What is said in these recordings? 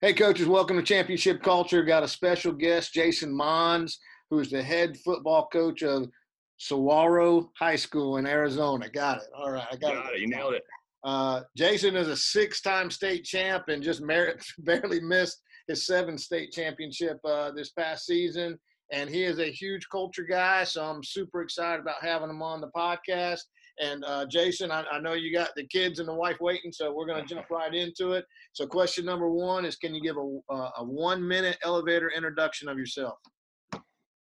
Hey, coaches, welcome to Championship Culture. Got a special guest, Jason Mohns, who's the head football coach of Saguaro High School in Arizona. Got it. All right. I got, got it. it. You nailed it. Uh, Jason is a six time state champ and just barely missed his seventh state championship uh, this past season. And he is a huge culture guy. So I'm super excited about having him on the podcast. And uh, Jason, I, I, know you got the kids and the wife waiting, so we're going to jump right into it. So, question number one is Can you give a, a one minute elevator introduction of yourself?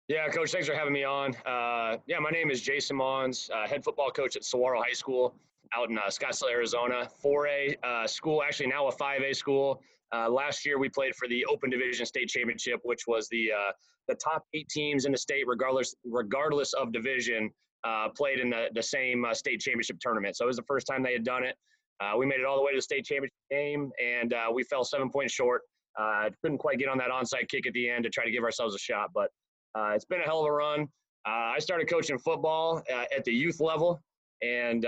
Yeah, coach, thanks for having me on. Uh, yeah, my name is Jason Mohns, uh, head football coach at Saguaro High School out in uh, Scottsdale, Arizona. 4A uh, school, actually now a 5A school. Uh, last year we played for the Open Division State Championship, which was the uh, the top eight teams in the state, regardless regardless of division, uh, played in the, the same uh, state championship tournament. So it was the first time they had done it. Uh, we made it all the way to the state championship game, and uh, we fell seven points short. Uh, couldn't quite get on that onside kick at the end to try to give ourselves a shot, but uh, it's been a hell of a run. I started coaching football at the youth level, and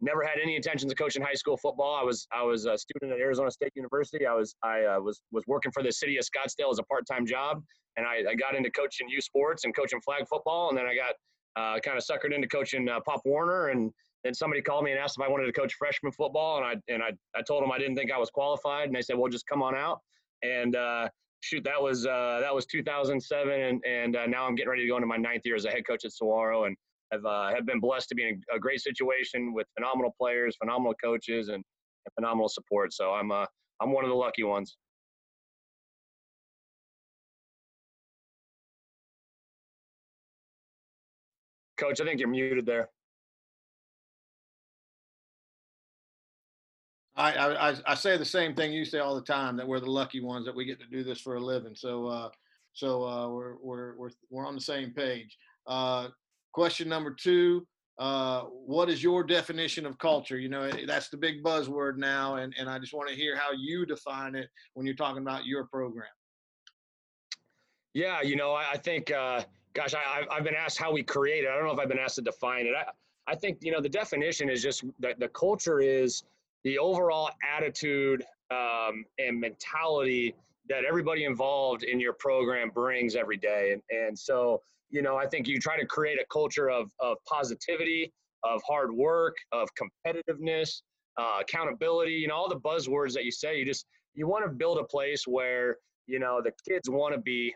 never had any intentions of coaching high school football. I was I was a student at Arizona State University. I was I was was working for the city of Scottsdale as a part time job, and I, I got into coaching youth sports and coaching flag football, and then I got uh, kind of suckered into coaching uh, Pop Warner, and then somebody called me and asked if I wanted to coach freshman football, and I and I, I told them I didn't think I was qualified, and they said, well, just come on out. And uh, shoot, that was uh, that was 2007, and and uh, now I'm getting ready to go into my ninth year as a head coach at Saguaro, and have uh, have been blessed to be in a great situation with phenomenal players, phenomenal coaches, and, and phenomenal support. So I'm I'm one of the lucky ones. Coach, I think you're muted there. I, I, I say the same thing you say all the time that we're the lucky ones that we get to do this for a living. So uh, so uh, we're we're we're we're on the same page. Uh, question number two: uh, What is your definition of culture? You know eh, that's the big buzzword now, and and I just want to hear how you define it when you're talking about your program. Yeah, you know, I, I think uh, gosh, I, I've been asked how we create it. I don't know if I've been asked to define it. I, I think, you know, the definition is just that the culture is the overall attitude um, and mentality that everybody involved in your program brings every day. And, and so, you know, I think you try to create a culture of, of positivity, of hard work, of competitiveness, uh, accountability, you know, all the buzzwords that you say, you just, you want to build a place where, you know, the kids want to be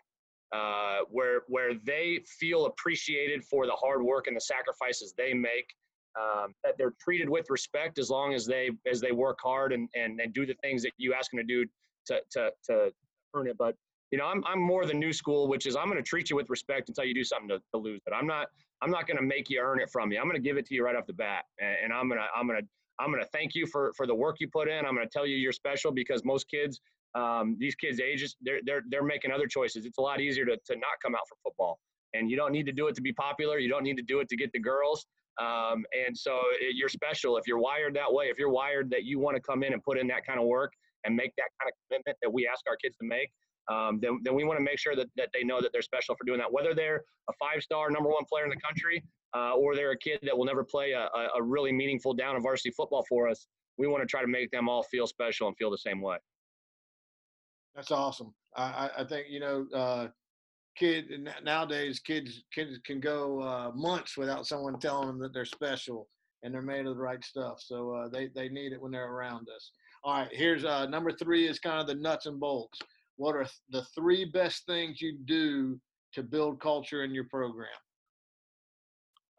uh, where where they feel appreciated for the hard work and the sacrifices they make. Um, that they're treated with respect as long as they as they work hard and, and, and do the things that you ask them to do to, to, to earn it. But you know, I'm, I'm more the new school, which is I'm going to treat you with respect until you do something to, to lose it. I'm not I'm not going to make you earn it from you. I'm going to give it to you right off the bat, and, and I'm gonna I'm gonna I'm gonna thank you for for the work you put in. I'm going to tell you you're special because most kids um, these kids' ages, they're, they're, they're making other choices. It's a lot easier to, to not come out for football. And you don't need to do it to be popular. You don't need to do it to get the girls. Um, and so it, you're special if you're wired that way. If you're wired that you want to come in and put in that kind of work and make that kind of commitment that we ask our kids to make, um, then, then we want to make sure that, that they know that they're special for doing that. Whether they're a five-star number one player in the country uh, or they're a kid that will never play a, a really meaningful down of varsity football for us, we want to try to make them all feel special and feel the same way. That's awesome. I, I think you know, uh, kid nowadays kids kids can go uh, months without someone telling them that they're special and they're made of the right stuff. So uh, they they need it when they're around us. All right, here's uh, number three is kind of the nuts and bolts. What are the three best things you do to build culture in your program?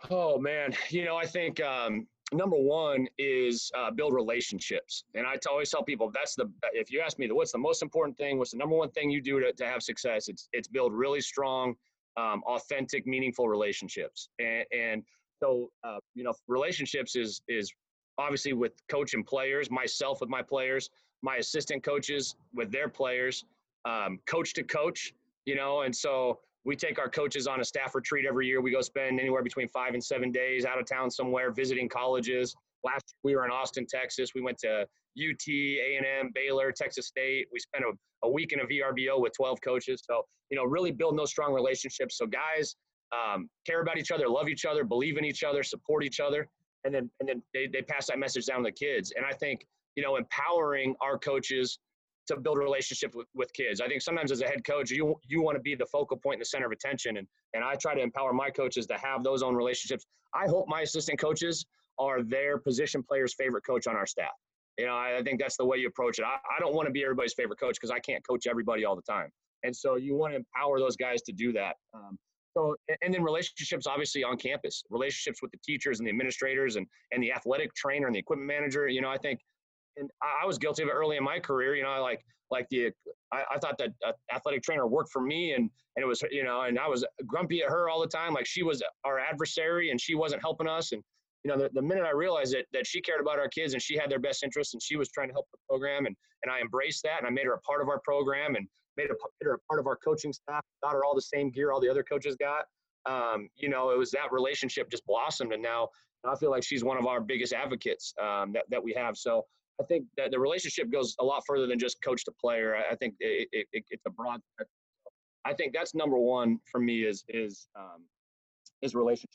Oh man, you know I think um, number one is uh, build relationships. And I always tell people that's the if you ask me what's the most important thing, what's the number one thing you do to, to have success? It's it's build really strong, um, authentic, meaningful relationships. And, and so uh, you know, relationships is is obviously with coach and players, myself with my players, my assistant coaches with their players, um, coach to coach. You know, and so we take our coaches on a staff retreat every year. We go spend anywhere between five and seven days out of town somewhere visiting colleges. Last year we were in Austin, Texas. We went to UT, A&M, Baylor, Texas State. We spent a, a week in a VRBO with 12 coaches. So, you know, really building those strong relationships. So guys um, care about each other, love each other, believe in each other, support each other. And then, and then they, they pass that message down to the kids. And I think, you know, empowering our coaches to build a relationship with, with kids. I think sometimes as a head coach, you you want to be the focal point and the center of attention. And and I try to empower my coaches to have those own relationships. I hope my assistant coaches are their position player's favorite coach on our staff. You know, I, I think that's the way you approach it. I, I don't want to be everybody's favorite coach because I can't coach everybody all the time. And so you want to empower those guys to do that. Um, so, and then relationships, obviously, on campus, relationships with the teachers and the administrators and, and the athletic trainer and the equipment manager. You know, I think and I was guilty of it early in my career. You know, I like like the I, I thought that athletic trainer worked for me, and and it was you know, and I was grumpy at her all the time, like she was our adversary and she wasn't helping us. And you know, the, the minute I realized that that she cared about our kids and she had their best interests and she was trying to help the program, and and I embraced that and I made her a part of our program and made, a, made her a part of our coaching staff, got her all the same gear all the other coaches got. Um, you know, it was that relationship just blossomed, and now I feel like she's one of our biggest advocates um, that that we have. So I think that the relationship goes a lot further than just coach to player. I think it, it, it, it's a broad. I think that's number one for me is is um, is relationship.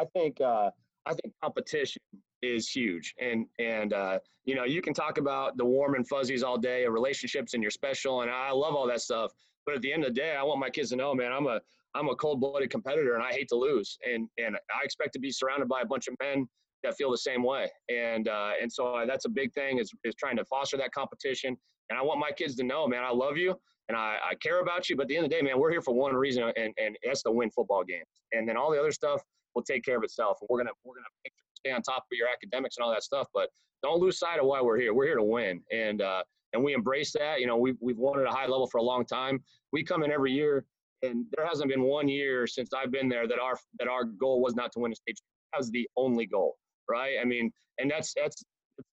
I think uh, I think competition is huge, and and uh, you know you can talk about the warm and fuzzies all day, of relationships, and you're special, and I love all that stuff. But at the end of the day, I want my kids to know, man, I'm a I'm a cold-blooded competitor, and I hate to lose, and and I expect to be surrounded by a bunch of men that feel the same way. And uh, and so that's a big thing is, is trying to foster that competition. And I want my kids to know, man, I love you and I, I care about you. But at the end of the day, man, we're here for one reason, and, and that's to win football games. And then all the other stuff will take care of itself. And we're gonna we're gonna make sure stay on top of your academics and all that stuff. But don't lose sight of why we're here. We're here to win. And uh, and we embrace that. You know, we've we've won at a high level for a long time. We come in every year, and there hasn't been one year since I've been there that our that our goal was not to win a state. That was the only goal right? I mean, and that's that's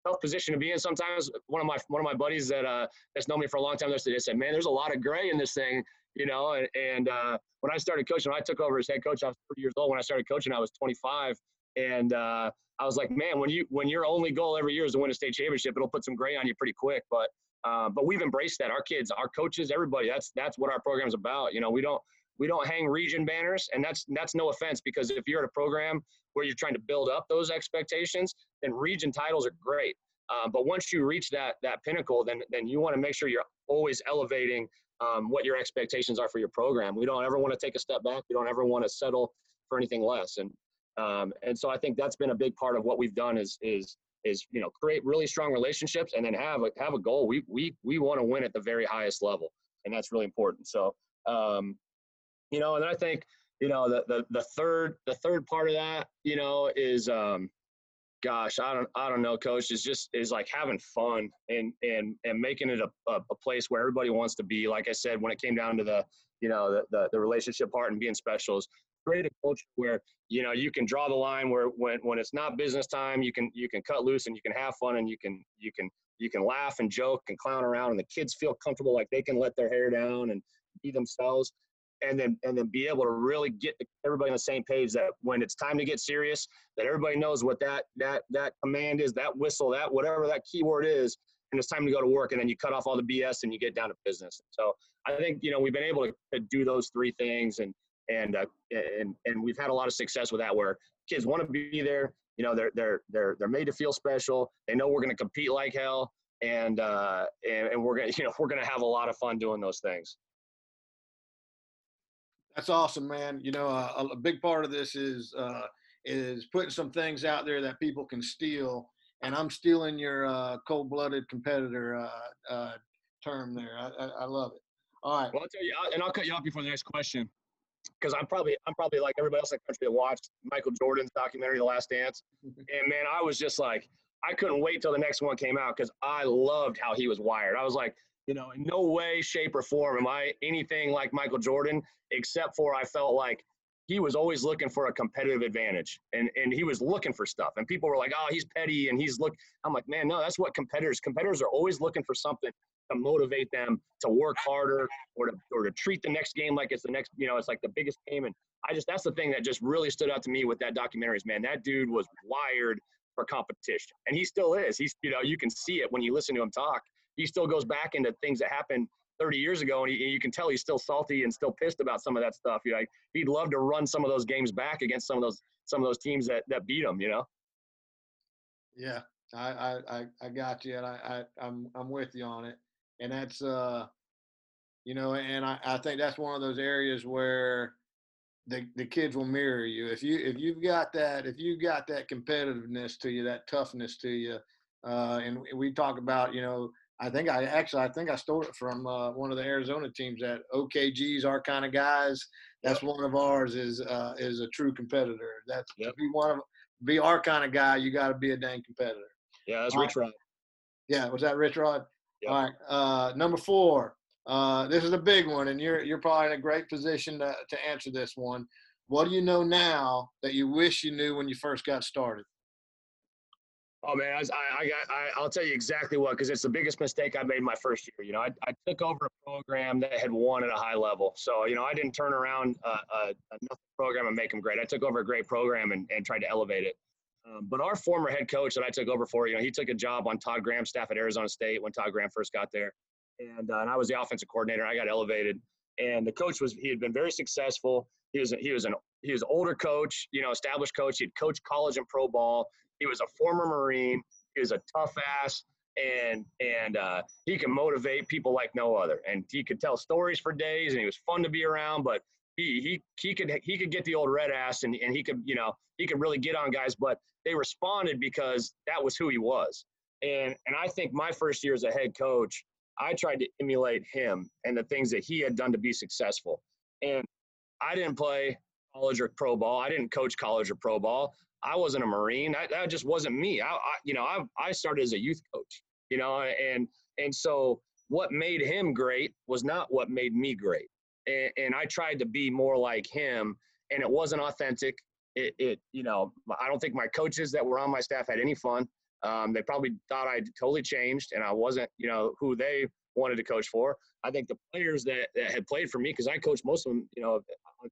tough position to be in. Sometimes one of my one of my buddies that uh, that's known me for a long time, they said, "Man, there's a lot of gray in this thing." You know, and, and uh, when I started coaching, when I took over as head coach, I was 30 years old. When I started coaching, I was 25, and uh, I was like, man, when you when your only goal every year is to win a state championship, it'll put some gray on you pretty quick. But uh, but we've embraced that. Our kids, our coaches, everybody. That's that's what our program's about. You know, we don't we don't hang region banners, and that's that's no offense because if you're at a program where you're trying to build up those expectations, then region titles are great. Um, but once you reach that that pinnacle, then then you want to make sure you're always elevating um, what your expectations are for your program. We don't ever want to take a step back. We don't ever want to settle for anything less. And um, and so I think that's been a big part of what we've done is is is you know create really strong relationships and then have a have a goal. We we we want to win at the very highest level, and that's really important. So um, you know, and I think, you know, the, the, the third, the third part of that, you know, is, um, gosh, I don't, I don't know, coach is just, is like having fun and, and, and making it a, a, a, place where everybody wants to be. Like I said, when it came down to the, you know, the, the, the relationship part and being specials, create a culture where, you know, you can draw the line where when, when it's not business time, you can, you can cut loose and you can have fun and you can, you can, you can laugh and joke and clown around and the kids feel comfortable like they can let their hair down and be themselves and then and then be able to really get everybody on the same page that when it's time to get serious that everybody knows what that that that command is that whistle that whatever that keyword is and it's time to go to work and then you cut off all the bs and you get down to business. So i think you know we've been able to, to do those three things and and uh, and and we've had a lot of success with that where kids want to be there you know they're they're they're they're made to feel special they know we're going to compete like hell and uh and, and we're gonna you know we're gonna have a lot of fun doing those things that's awesome, man. You know, uh, a big part of this is uh, is putting some things out there that people can steal. And I'm stealing your uh, cold-blooded competitor uh, uh, term there. I, I, I, love it. All right. Well, I'll tell you, and I'll cut you off before the next question, because I'm probably I'm probably like everybody else in the country that watched Michael Jordan's documentary, The Last Dance, and man, I was just like, I couldn't wait till the next one came out because I loved how he was wired. I was like, you know, in no way, shape, or form am I anything like Michael Jordan, except for I felt like he was always looking for a competitive advantage and, and he was looking for stuff. And people were like, oh, he's petty and he's look. I'm like, man, no, that's what competitors, competitors are always looking for something to motivate them to work harder or to, or to treat the next game like it's the next, you know, it's like the biggest game. And I just, that's the thing that just really stood out to me with that documentary is, man, that dude was wired for competition and he still is. He's, you know, you can see it when you listen to him talk he still goes back into things that happened 30 years ago, and he, you can tell he's still salty and still pissed about some of that stuff. You know, he'd love to run some of those games back against some of those some of those teams that that beat him. You know. Yeah, I I I got you, and I, I I'm I'm with you on it. and that's uh, you know, and I, I think that's one of those areas where the the kids will mirror you if you if you've got that if you've got that competitiveness to you, that toughness to you, uh, and we talk about you know I think I actually I think I stole it from uh, one of the Arizona teams that OKG's our kind of guys. That's yep. one of ours is uh, is a true competitor. That's yep. be one of be our kind of guy. You got to be a dang competitor. Yeah, that's Rich Rod. Yeah, was that Rich Rod? Yep. All right, uh, number four. Uh, this is a big one, and you're you're probably in a great position to to answer this one. What do you know now that you wish you knew when you first got started? Oh man, I, I got. I, will tell you exactly what because it's the biggest mistake I made my first year. You know, I, I took over a program that had won at a high level, so you know I didn't turn around a, a, a program and make them great. I took over a great program and, and tried to elevate it. Um, but our former head coach that I took over for, you know, he took a job on Todd Graham's staff at Arizona State when Todd Graham first got there, and uh, and I was the offensive coordinator. I got elevated, and the coach was he had been very successful. He was he was an he was an older coach, you know, established coach. He'd coached college and pro ball. He was a former Marine. He was a tough ass, and and uh, he can motivate people like no other. And he could tell stories for days, and he was fun to be around. But he he he could he could get the old red ass, and and he could you know he could really get on guys. But they responded because that was who he was. And and I think my first year as a head coach, I tried to emulate him and the things that he had done to be successful. And I didn't play college or pro ball. I didn't coach college or pro ball. I wasn't a Marine. That, that just wasn't me. I, I, you know, I, I started as a youth coach, you know, and, and so what made him great was not what made me great. And, and I tried to be more like him and it wasn't authentic. It, it, you know, I don't think my coaches that were on my staff had any fun. Um, they probably thought I'd totally changed and I wasn't, you know, who they wanted to coach for. I think the players that, that had played for me, because I coached most of them, you know,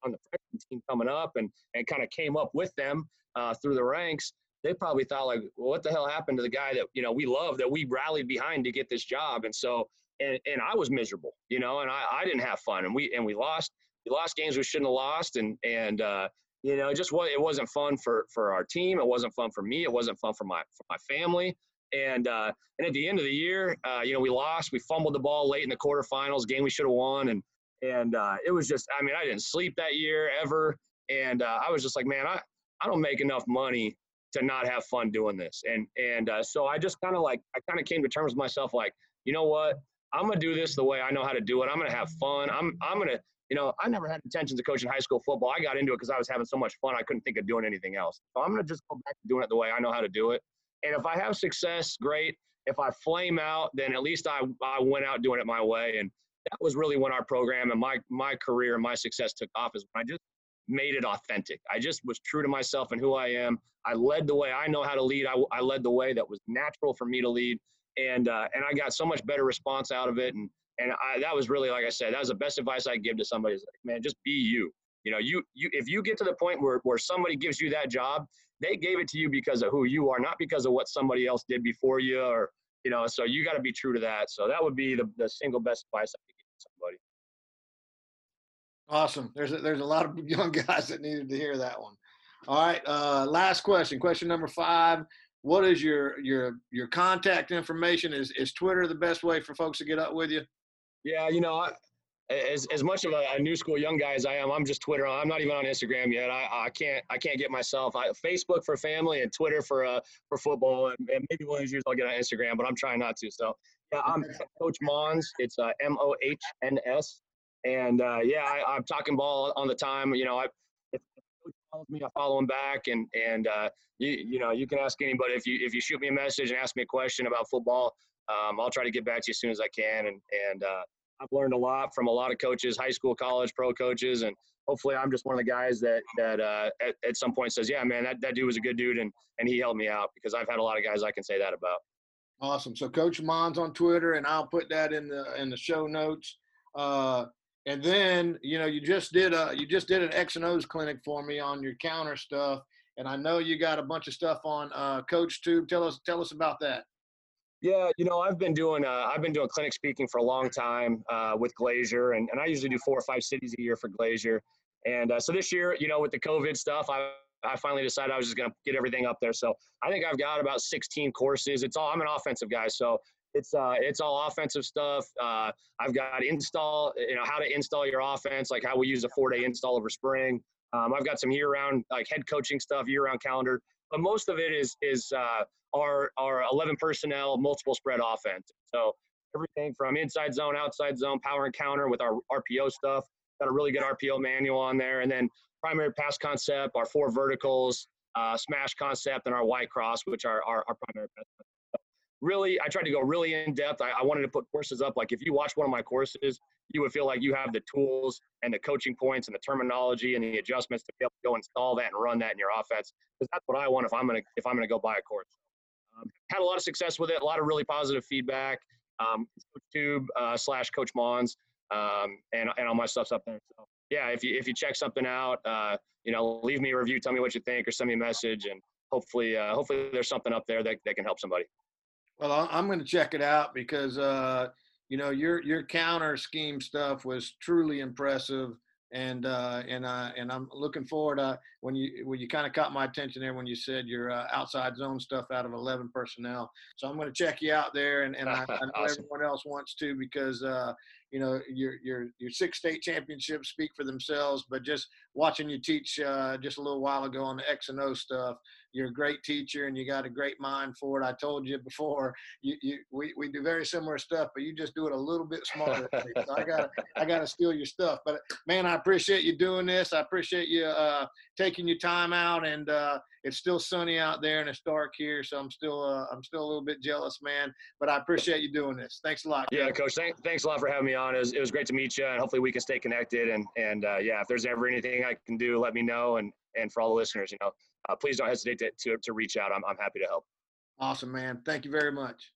on, the freshman team coming up and, and kind of came up with them uh, through the ranks, they probably thought like, well, what the hell happened to the guy that you know we love that we rallied behind to get this job? And so, and, and I was miserable, you know, and I, I didn't have fun, and we and we lost we lost games we shouldn't have lost, and and uh, you know, it just was it wasn't fun for for our team. It wasn't fun for me. It wasn't fun for my for my family. And uh, and at the end of the year, uh, you know, we lost. We fumbled the ball late in the quarterfinals, game we should have won, and and uh, it was just, I mean, I didn't sleep that year ever, and uh, I was just like, man, I I don't make enough money to not have fun doing this. And and uh, so I just kind of like I kind of came to terms with myself like, you know what? I'm gonna do this the way I know how to do it. I'm gonna have fun. I'm I'm gonna you know I never had intentions of coaching high school football. I got into it because I was having so much fun. I couldn't think of doing anything else. So I'm gonna just go back to doing it the way I know how to do it. And if I have success, great. If I flame out, then at least I I went out doing it my way. And that was really when our program and my my career and my success took off. Is when I just made it authentic. I just was true to myself and who I am. I led the way I know how to lead. I, I led the way that was natural for me to lead, and uh, and I got so much better response out of it. And and I, that was really like I said, that was the best advice I give to somebody. Is like, man, just be you. You know, you you if you get to the point where where somebody gives you that job, they gave it to you because of who you are, not because of what somebody else did before you, or you know. So you got to be true to that. So that would be the the single best advice I could somebody. Awesome. There's a, there's a lot of young guys that needed to hear that one. All right. Uh, last question. Question number five. What is your your your contact information? Is is Twitter the best way for folks to get up with you? Yeah, you know, I, as as much of a, a, new school young guy as I am, I'm just Twitter. I'm not even on Instagram yet. I, I can't I can't get myself. I, Facebook for family and Twitter for uh for football, and, and maybe one of these years I'll get on Instagram, but I'm trying not to. So yeah, I'm Coach Mohns. It's uh, M O H N S and uh, yeah, I, am talking ball on the time. You know, I, if coach follows me, I follow him back, and and uh, you you know you can ask anybody if you if you shoot me a message and ask me a question about football, um, I'll try to get back to you as soon as I can. And and uh, I've learned a lot from a lot of coaches, high school, college, pro coaches, and hopefully I'm just one of the guys that that uh, at, at some point says, yeah, man, that, that dude was a good dude, and and he helped me out because I've had a lot of guys I can say that about. Awesome. So Coach Mohns on Twitter, and I'll put that in the in the show notes. Uh, and then, you know, you just did a you just did an X and O's clinic for me on your counter stuff, and I know you got a bunch of stuff on uh, CoachTube. Tell us tell us about that. Yeah, you know, I've been doing uh, I've been doing clinic speaking for a long time uh, with Glazier, and, and I usually do four or five cities a year for Glazier. And uh, so this year, you know, with the COVID stuff, I I finally decided I was just going to get everything up there. So I think I've got about 16 courses. It's all I'm an offensive guy, so it's uh, it's all offensive stuff. Uh, I've got install, you know, how to install your offense, like how we use a four day install over spring. Um, I've got some year round like head coaching stuff, year round calendar, but most of it is is uh, our our 11 personnel multiple spread offense. So everything from inside zone, outside zone, power and counter with our RPO stuff. Got a really good RPO manual on there, and then primary pass concept, our four verticals, uh, smash concept, and our white cross, which are our, our primary pass. Really, I tried to go really in depth. I, I wanted to put courses up. Like if you watch one of my courses, you would feel like you have the tools and the coaching points and the terminology and the adjustments to be able to go install that and run that in your offense. Because that's what I want if I'm gonna if I'm gonna go buy a course. Um, had a lot of success with it. A lot of really positive feedback. Um, Tube uh, slash Coach Mohns um, and and all my stuff's up there. So yeah, if you if you check something out, uh, you know, leave me a review, tell me what you think, or send me a message, and hopefully uh, hopefully there's something up there that that can help somebody. Well, I'm going to check it out because uh, you know your your counter scheme stuff was truly impressive, and uh, and uh, and I'm looking forward uh, when you when you kind of caught my attention there when you said your uh, outside zone stuff out of 11 personnel. So I'm going to check you out there, and, and I, I know Awesome. everyone else wants to because uh, you know your your your six state championships speak for themselves. But just watching you teach uh, just a little while ago on the X and O stuff, you're a great teacher and you got a great mind for it. I told you before, you, you we, we do very similar stuff, but you just do it a little bit smarter. so I got I got to steal your stuff. But man, I appreciate you doing this. I appreciate you uh, taking your time out, and uh, it's still sunny out there and it's dark here, so I'm still uh, I'm still a little bit jealous, man. But I appreciate you doing this. Thanks a lot. Yeah, coach. Thank, thanks a lot for having me on. It was, it was great to meet you, and hopefully we can stay connected. And and uh, yeah, if there's ever anything I can do, let me know. And and for all the listeners, you know, uh, please don't hesitate to, to to reach out. I'm I'm happy to help. Awesome, man. Thank you very much.